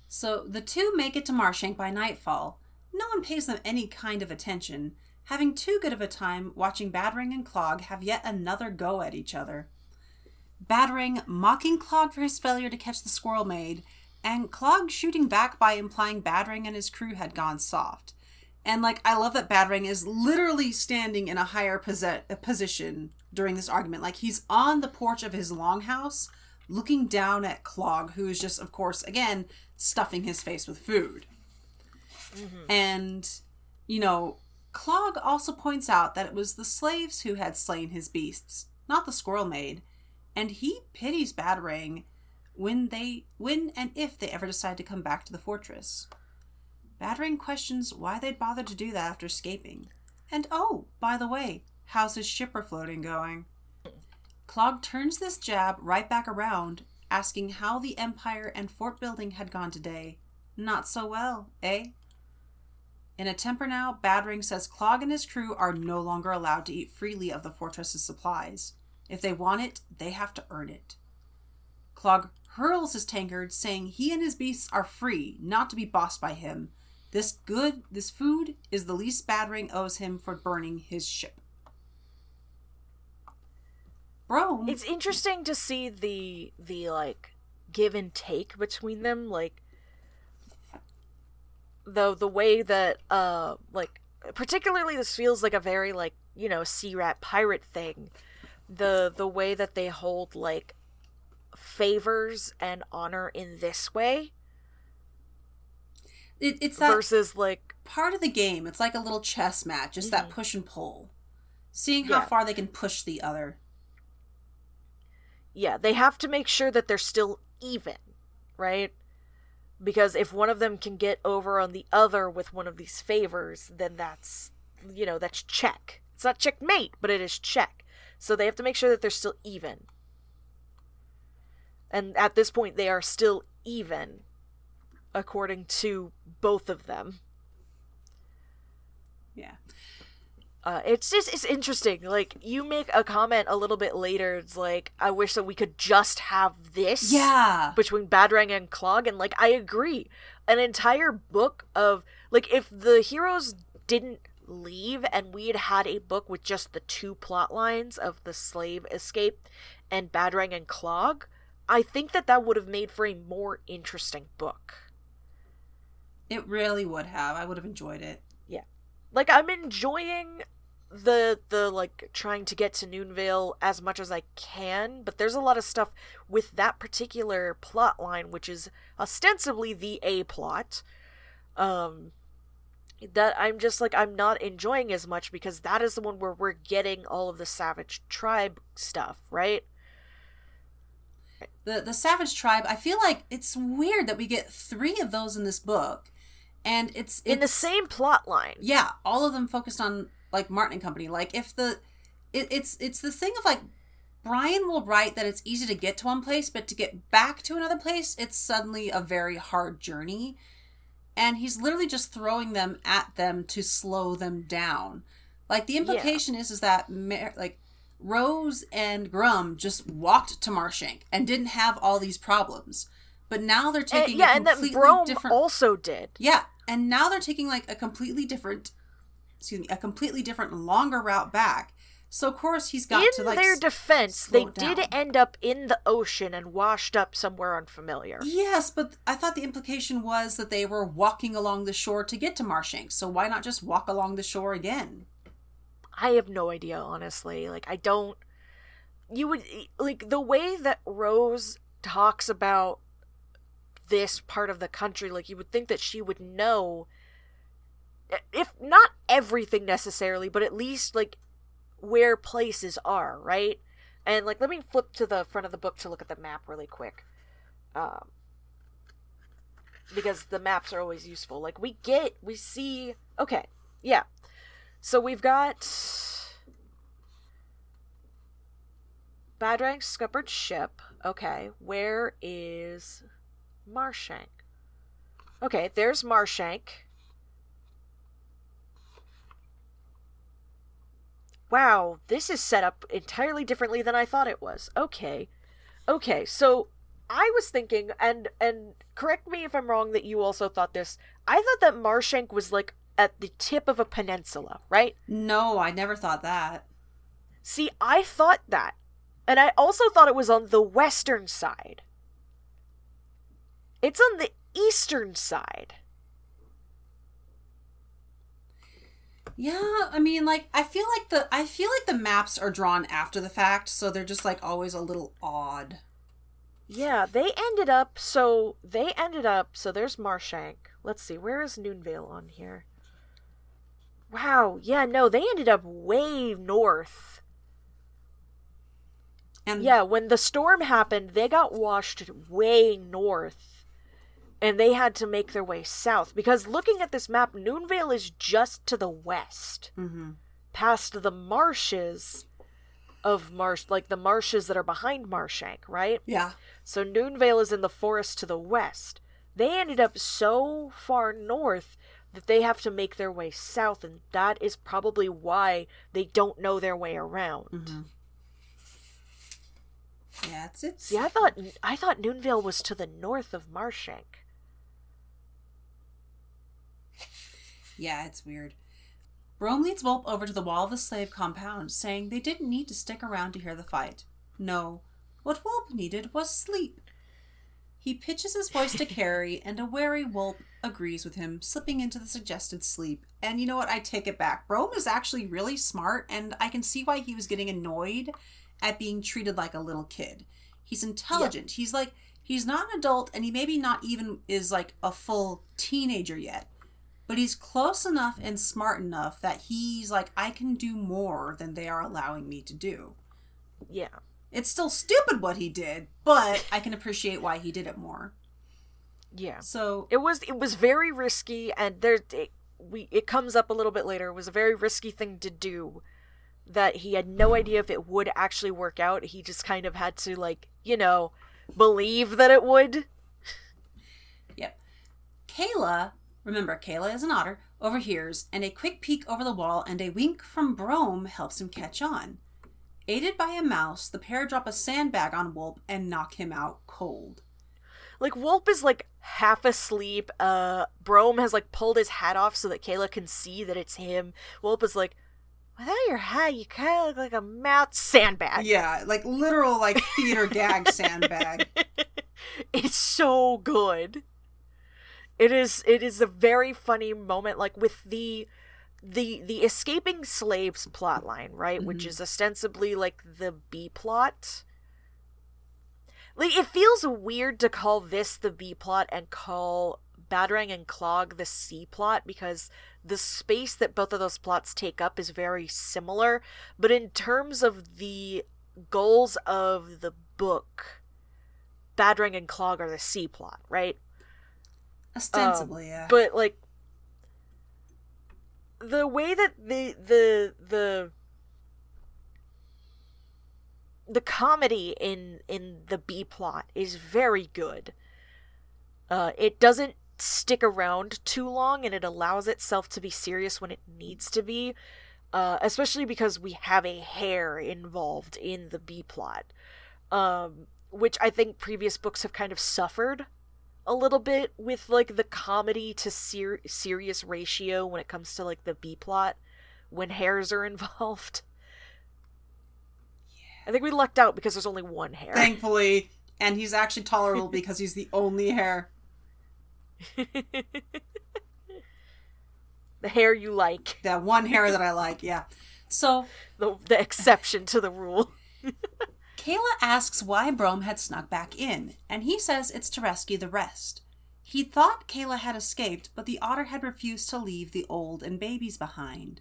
Speaker 1: So the two make it to Marshank by nightfall. No one pays them any kind of attention, having too good of a time watching Badrang and Clogg have yet another go at each other. Badrang mocking Clogg for his failure to catch the squirrel maid, and Clogg shooting back by implying Badrang and his crew had gone soft. And like I love that Badrang is literally standing in a higher posi- position during this argument. Like he's on the porch of his longhouse looking down at Clogg, who is just, of course, again, stuffing his face with food. Mm-hmm. And, you know, Clogg also points out that it was the slaves who had slain his beasts, not the squirrel maid. And he pities Badrang when they when and if they ever decide to come back to the fortress. Badrang questions why they'd bother to do that after escaping. And oh, by the way, how's his shipper floating going? Clogg turns this jab right back around, asking how the Empire and fort building had gone today. Not so well, eh? In a temper now, Badrang says Clogg and his crew are no longer allowed to eat freely of the fortress's supplies. If they want it, they have to earn it. Clogg hurls his tankard, saying he and his beasts are free, not to be bossed by him. This good, this food is the least Badrang owes him for burning his ship. Bro,
Speaker 2: It's interesting to see the the like give and take between them, like the the way that uh like particularly this feels like a very like you know sea rat pirate thing the the way that they hold like favors and honor in this way
Speaker 1: it, it's that
Speaker 2: versus like
Speaker 1: part of the game. It's like a little chess match. It's that
Speaker 2: Mhm.
Speaker 1: push and pull. Seeing how
Speaker 2: Yeah.
Speaker 1: far they can push the other.
Speaker 2: yeah they have to make sure that they're still even right because if one of them can get over on the other with one of these favors then that's you know that's check. It's not checkmate but it is check. So they have to make sure that they're still even. And at this point they are still even according to both of them.
Speaker 1: Yeah.
Speaker 2: Uh, it's just it's interesting. Like you make a comment a little bit later. It's like I wish that we could just have this.
Speaker 1: Yeah.
Speaker 2: Between Badrang and Clogg, and like I agree, an entire book of like if the heroes didn't leave and we had had a book with just the two plot lines of the slave escape and Badrang and Clogg, I think that that would have made for a more interesting book.
Speaker 1: It really would have. I would have enjoyed it. Yeah.
Speaker 2: Like i'm enjoying the the like trying to get to noonvale as much as i can but there's a lot of stuff with that particular plot line which is ostensibly the a plot um that i'm just like i'm not enjoying as much because that is the one where we're getting all of the savage tribe stuff right
Speaker 1: The the Savage Tribe, I feel like it's weird that we get three of those in this book. And it's, it's
Speaker 2: in the same plot line
Speaker 1: Yeah, all of them focused on like Martin and Company. Like if the it, it's it's the thing of like Brian will write that it's easy to get to one place, but to get back to another place, it's suddenly a very hard journey. And he's literally just throwing them at them to slow them down. Like the implication is is that like Rose and Grum just walked to Marshank and didn't have all these problems. But now they're
Speaker 2: And-
Speaker 1: taking
Speaker 2: yeah
Speaker 1: a
Speaker 2: and that Brome
Speaker 1: different
Speaker 2: also did
Speaker 1: yeah, and now they're taking like a completely different, excuse me, a completely different longer route back. So of course he's got
Speaker 2: in
Speaker 1: to like
Speaker 2: their defense, they did
Speaker 1: down.
Speaker 2: end up in the ocean and washed up somewhere unfamiliar.
Speaker 1: Yes, but I thought the implication was that they were walking along the shore to get to Marshank. So why not just walk along the shore again?
Speaker 2: I have no idea, honestly. Like, I don't. You would. Like, the way that Rose talks about this part of the country, like, you would think that she would know. If not everything necessarily, but at least, like, where places are, right? And, like, let me flip to the front of the book to look at the map really quick. Um, because the maps are always useful. Like, we get. We see. Okay. Yeah. So we've got Badrang scuppered ship. Okay, where is Marshank? Okay, there's Marshank. Wow, this is set up entirely differently than I thought it was. Okay. Okay, so I was thinking and and correct me if I'm wrong that you also thought this. I thought that Marshank was like at the tip of a peninsula, right?
Speaker 1: No, I never thought that.
Speaker 2: See, I thought that. And I also thought it was on the western side. It's on the eastern side.
Speaker 1: Yeah, I mean, like I feel like the I feel like the maps are drawn after the fact, so they're just like always a little odd.
Speaker 2: Yeah, they ended up so they ended up so there's Marshank. Let's see, where is Noonvale on here? Wow, yeah, no, they ended up way north.
Speaker 1: And
Speaker 2: Yeah, when the storm happened, they got washed way north. And they had to make their way south because looking at this map, Noonvale is just to the west,
Speaker 1: hmm
Speaker 2: past the marshes. of marsh like the marshes that are behind Marshank, right?
Speaker 1: Yeah.
Speaker 2: So Noonvale is in the forest to the west. They ended up so far north that they have to make their way south, and that is probably why they don't know their way around.
Speaker 1: Mm-hmm. Yeah, it's it's.
Speaker 2: See, I thought I thought Noonvale was to the north of Marshank.
Speaker 1: Yeah, it's weird. Brome leads Wulp over to the wall of the slave compound, saying they didn't need to stick around to hear the fight. No, what Wulp needed was sleep. He pitches his voice to Carrie, and a wary Wulp agrees with him, slipping into the suggested sleep. And you know what? I take it back. Brome is actually really smart, and I can see why he was getting annoyed at being treated like a little kid. He's intelligent. He's like, he's not an adult, and he maybe not even is like a full teenager yet but he's close enough and smart enough that he's like i can do more than they are allowing me to do
Speaker 2: Yeah.
Speaker 1: it's still stupid what he did but i can appreciate why he did it more
Speaker 2: Yeah.
Speaker 1: so
Speaker 2: It was it was very risky and there it, we it comes up a little bit later. It was a very risky thing to do that he had no idea if it would actually work out. He just kind of had to like, you know, believe that it would.
Speaker 1: yep keyla remember keyla is an otter overhears and a quick peek over the wall and a wink from brome helps him catch on aided by a mouse the pair drop a sandbag on Wulp and knock him out cold
Speaker 2: Like Wulp is like half asleep. Uh Brome has like pulled his hat off so that Keyla can see that it's him. Wulp is like, Without your hat, you kinda look like a mouse sandbag.
Speaker 1: yeah like literal like theater gag sandbag
Speaker 2: it's so good. It is it is a very funny moment like with the the the escaping slaves plot line, right? Which
Speaker 1: Mhm.
Speaker 2: is ostensibly like the B plot. Like it feels weird to call this the B plot and call Badrang and Clogg the C plot because the space that both of those plots take up is very similar, but in terms of the goals of the book, Badrang and Clogg are the C plot, right?
Speaker 1: Ostensibly yeah
Speaker 2: But like the way that the the the the comedy in in the B plot is very good. Uh, it doesn't stick around too long, and it allows itself to be serious when it needs to be. Uh, especially because we have a hair involved in the B plot, um, which I think previous books have kind of suffered a little bit with like the comedy to ser- serious ratio when it comes to like the B plot when hairs are involved. I think we lucked out because there's only one hair.
Speaker 1: thankfully and he's actually tolerable because he's the only hair
Speaker 2: the hair you like,
Speaker 1: that one hair that i like yeah so
Speaker 2: the the exception to the rule.
Speaker 1: Kayla asks why brome had snuck back in and he says it's to rescue the rest he thought keyla had escaped but the otter had refused to leave the old and babies behind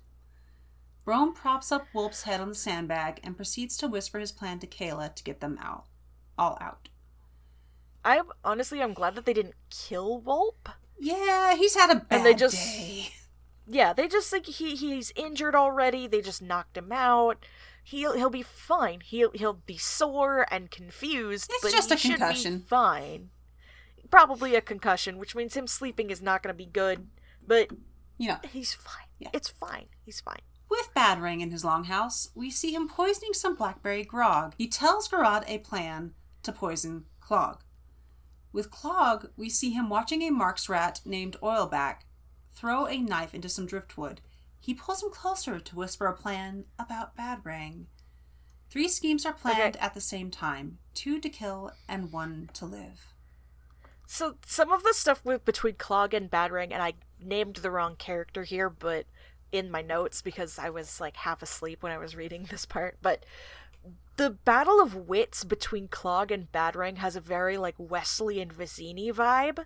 Speaker 1: brome props up Wulp's head on the sandbag and proceeds to whisper his plan to keyla to get them out all out
Speaker 2: I honestly I'm glad that they didn't kill Wulp.
Speaker 1: yeah he's had a bad
Speaker 2: And they just-
Speaker 1: day
Speaker 2: Yeah, they just like he he's injured already. They just knocked him out. He'll he'll be fine. He'll he'll be sore and confused.
Speaker 1: It's
Speaker 2: but
Speaker 1: just
Speaker 2: he
Speaker 1: a
Speaker 2: should be
Speaker 1: concussion.
Speaker 2: fine. Probably a concussion, which means him sleeping is not going to be good. But
Speaker 1: you know
Speaker 2: he's fine.
Speaker 1: Yeah.
Speaker 2: It's fine. He's fine.
Speaker 1: With Badrang in his longhouse, we see him poisoning some blackberry grog. He tells Garad a plan to poison Clogg. With Clogg, we see him watching a Mark's rat named Oilback throw a knife into some driftwood. He pulls him closer to whisper a plan about Badrang. Three schemes are planned
Speaker 2: Okay.
Speaker 1: at the same time two to kill and one to live.
Speaker 2: So some of the stuff with between Clogg and Badrang, and I named the wrong character here, but in my notes because I was like half asleep when I was reading this part. But the battle of wits between Clogg and Badrang has a very like Westley and Vizzini vibe.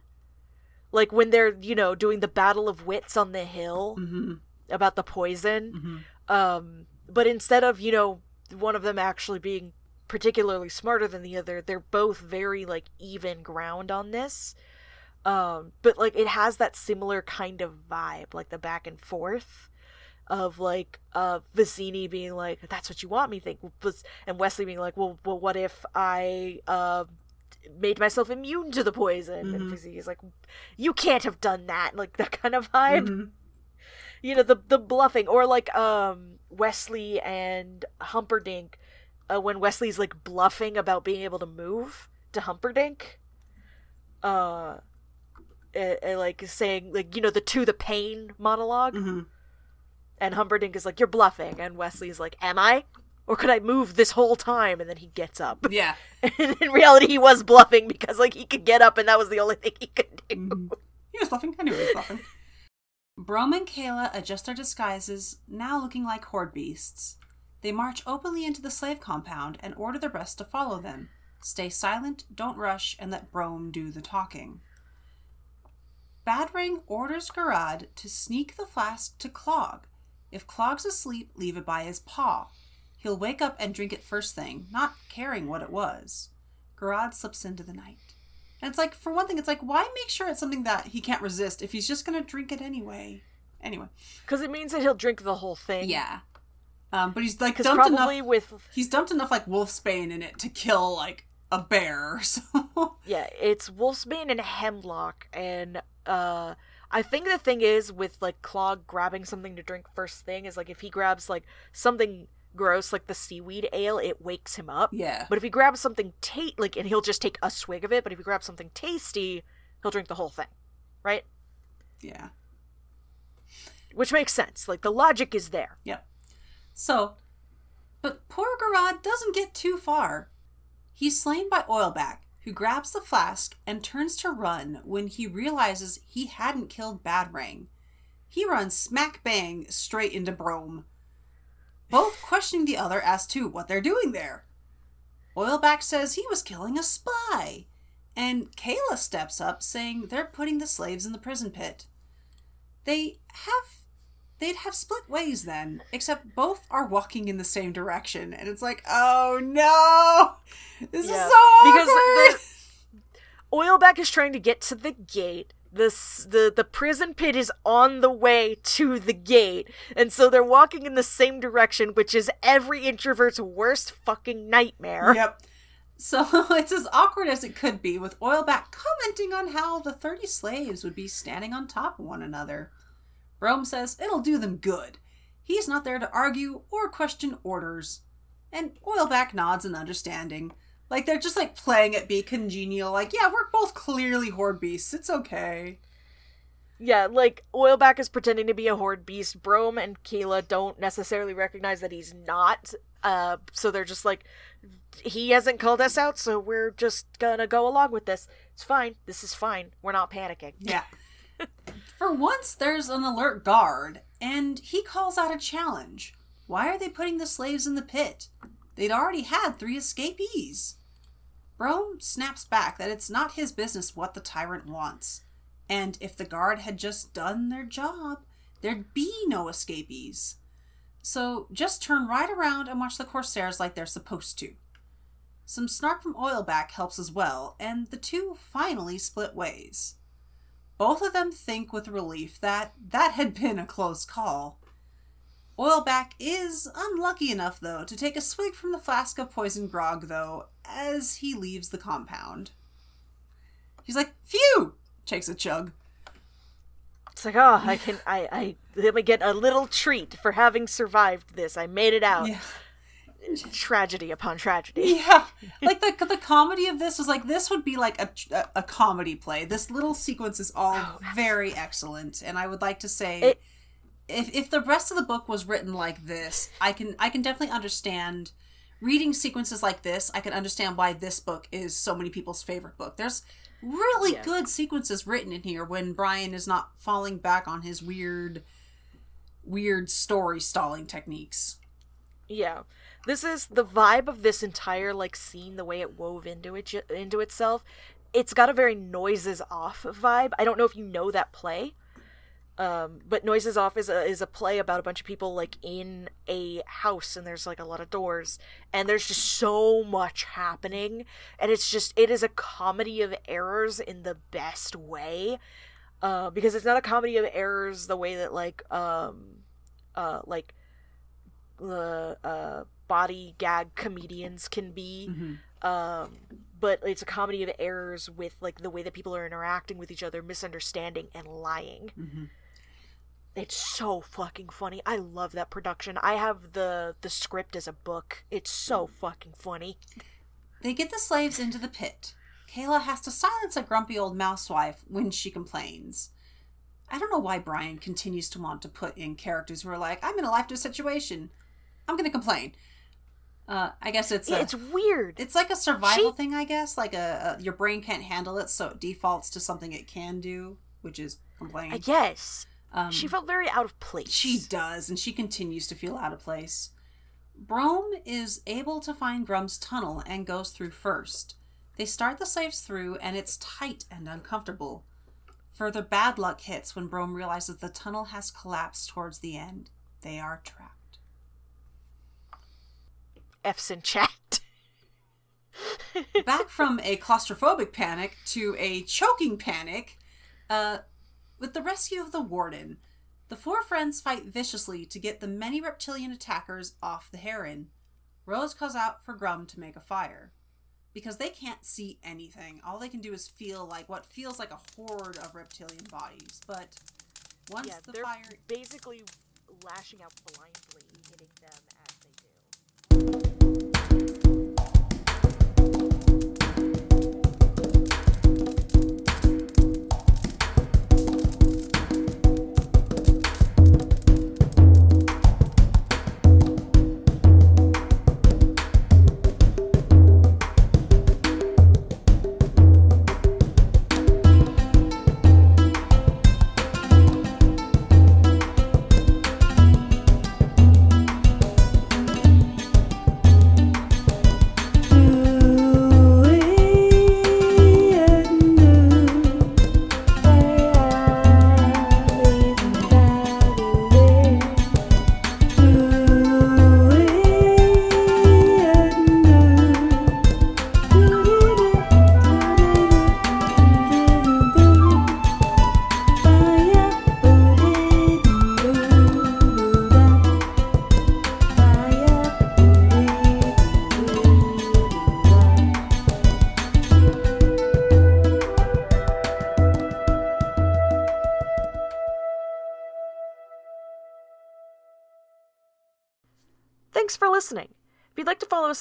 Speaker 2: Like when they're, you know, doing the battle of wits on the hill
Speaker 1: Mm-hmm.
Speaker 2: About the poison.
Speaker 1: Mm-hmm.
Speaker 2: Um, but instead of, you know, one of them actually being particularly smarter than the other, they're both very like even ground on this. Um, but like it has that similar kind of vibe, like the back and forth. of like uh Vizzini being like that's what you want me to think and Westley being like well well what if I uh made myself immune to the poison mm-hmm. and Vizzini's like you can't have done that like that kind of vibe mm-hmm. You know the the bluffing or like um Westley and Humperdinck uh, when Westley's like bluffing about being able to move to Humperdinck uh uh, uh, like saying like you know the to the pain monolog mm-hmm. and Humperdinck is like you're bluffing. And Westley's like am I? Or could I move this whole time? And then he gets up.
Speaker 1: Yeah.
Speaker 2: And in reality he was bluffing because like he could get up and that was the only thing he could do. Mm-hmm.
Speaker 1: he was bluffing. I knew he was bluffing Brome and Keyla adjust their disguises now looking like horde beasts they march openly into the slave compound and order the rest to follow them stay silent don't rush and let Brome do the talking Badrang orders Garad to sneak the flask to Clogg. If Clogg's asleep, leave it by his paw. He'll wake up and drink it first thing, not caring what it was. Garad slips into the night. And it's like, for one thing, it's like, why make sure it's something that he can't resist if he's just going to drink it anyway? Anyway.
Speaker 2: Because it means that he'll drink the whole thing.
Speaker 1: Yeah. Um, but he's like dumped enough. With... He's dumped enough like wolfsbane in it to kill like a bear. So
Speaker 2: yeah, it's wolfsbane and hemlock, and uh I think the thing is with like Clogg grabbing something to drink first thing is like if he grabs like something gross like the seaweed ale, it wakes him up.
Speaker 1: Yeah.
Speaker 2: But if he grabs something ta- like and he'll just take a swig of it, but if he grabs something tasty, he'll drink the whole thing. Right?
Speaker 1: Yeah.
Speaker 2: Which makes sense. Like the logic is there.
Speaker 1: Yep. So, but poor Garad doesn't get too far. He's slain by Oilback, who grabs the flask and turns to run when he realizes he hadn't killed Badrang. He runs smack bang straight into Brome, both questioning the other as to what they're doing there. Oilback says he was killing a spy, and Keyla steps up saying they're putting the slaves in the prison pit. They have they'd have split ways then, except both are walking in the same direction, and it's like, oh no, this yeah. is so awkward. Because
Speaker 2: Oilback is trying to get to the gate. The, the the prison pit is on the way to the gate, and so they're walking in the same direction, which is every introvert's worst fucking nightmare.
Speaker 1: Yep. So it's as awkward as it could be, with Oilback commenting on how the 30 slaves would be standing on top of one another. brome says it'll do them good. He's not there to argue or question orders. And Oilback nods in understanding. Like they're just like playing it be congenial, like, yeah, we're both clearly horde beasts. It's okay.
Speaker 2: Yeah, like Oilback is pretending to be a horde beast. Brome and Keyla don't necessarily recognize that he's not. Uh, so they're just like, he hasn't called us out, so we're just gonna go along with this. It's fine. This is fine. We're not panicking.
Speaker 1: Yeah. For once, there's an alert guard, and he calls out a challenge. Why are they putting the slaves in the pit? They'd already had three escapees. Brome snaps back that it's not his business what the tyrant wants. And if the guard had just done their job, there'd be no escapees. So just turn right around and watch the Corsairs like they're supposed to. Some snark from Oilback helps as well, and the two finally split ways. Both of them think with relief that that had been a close call. Oilback is unlucky enough, though, to take a swig from the flask of poison grog, though, as he leaves the compound. He's like, phew! Takes a chug.
Speaker 2: It's like, oh, I can, I, I, let me get a little treat for having survived this. I made it out. Yeah tragedy upon tragedy.
Speaker 1: Yeah, like the the comedy of this was like this would be like a a, a comedy play. This little sequence is all oh, very excellent, and I would like to say. It, if, if the rest of the book was written like this, I can I can definitely understand reading sequences like this. I can understand why this book is so many people's favorite book. There's really yes. good sequences written in here when Brian is not falling back on his weird weird story stalling techniques.
Speaker 2: Yeah this is the vibe of this entire like scene the way it wove into it into itself it's got a very noises off vibe i don't know if you know that play um, but noises off is a is a play about a bunch of people like in a house and there's like a lot of doors and there's just so much happening and it's just it is a comedy of errors in the best way uh, because it's not a comedy of errors the way that like um uh like the uh body gag comedians can be
Speaker 1: Mhm.
Speaker 2: um but it's a comedy of errors with like the way that people are interacting with each other misunderstanding and lying
Speaker 1: Mhm.
Speaker 2: It's so fucking funny i love that production i have the the script as a book it's so fucking funny
Speaker 1: They get the slaves into the pit. Keyla has to silence a grumpy old mousewife when she complains. I don't know why Brian continues to want to put in characters who are like, I'm in a life death situation. I'm going to complain. Uh, I guess it's
Speaker 2: Yeah,
Speaker 1: a,
Speaker 2: it's weird
Speaker 1: it's like a survival
Speaker 2: She-
Speaker 1: thing, I guess. Like a, a your brain can't handle it, so it defaults to something it can do, which is complain.
Speaker 2: i guess
Speaker 1: Um,
Speaker 2: she felt very out of place
Speaker 1: she does, and she continues to feel out of place. Brome is able to find Grum's tunnel and goes through first. They start the slaves through, and it's tight and uncomfortable. Further bad luck hits when Brome realizes the tunnel has collapsed towards the end. They are trapped.
Speaker 2: f's in chat
Speaker 1: Back from a claustrophobic panic to a choking panic, uh, with the rescue of the warden. The four friends fight viciously to get the many reptilian attackers off the heron. Rose calls out for Grum to make a fire. Because they can't see anything. All they can do is feel like what feels like a horde of reptilian bodies. But once
Speaker 2: yeah
Speaker 1: the
Speaker 2: they're
Speaker 1: fire
Speaker 2: basically lashing out blindly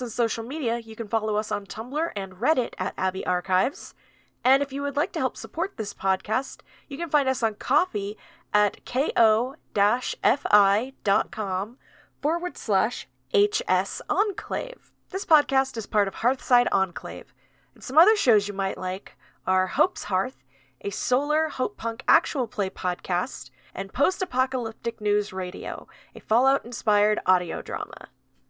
Speaker 2: us on social media, you can follow us on Tumblr and Reddit at Abbey Archives. And if you would like to help support this podcast, you can find us on Ko-fi at ko-fi.com forward slash HS Enclave. This podcast is part of Hearthside Enclave, and some other shows you might like are Hope's Hearth, a solar hope punk actual play podcast, and Post Apocalyptic News Radio, a Fallout inspired audio drama.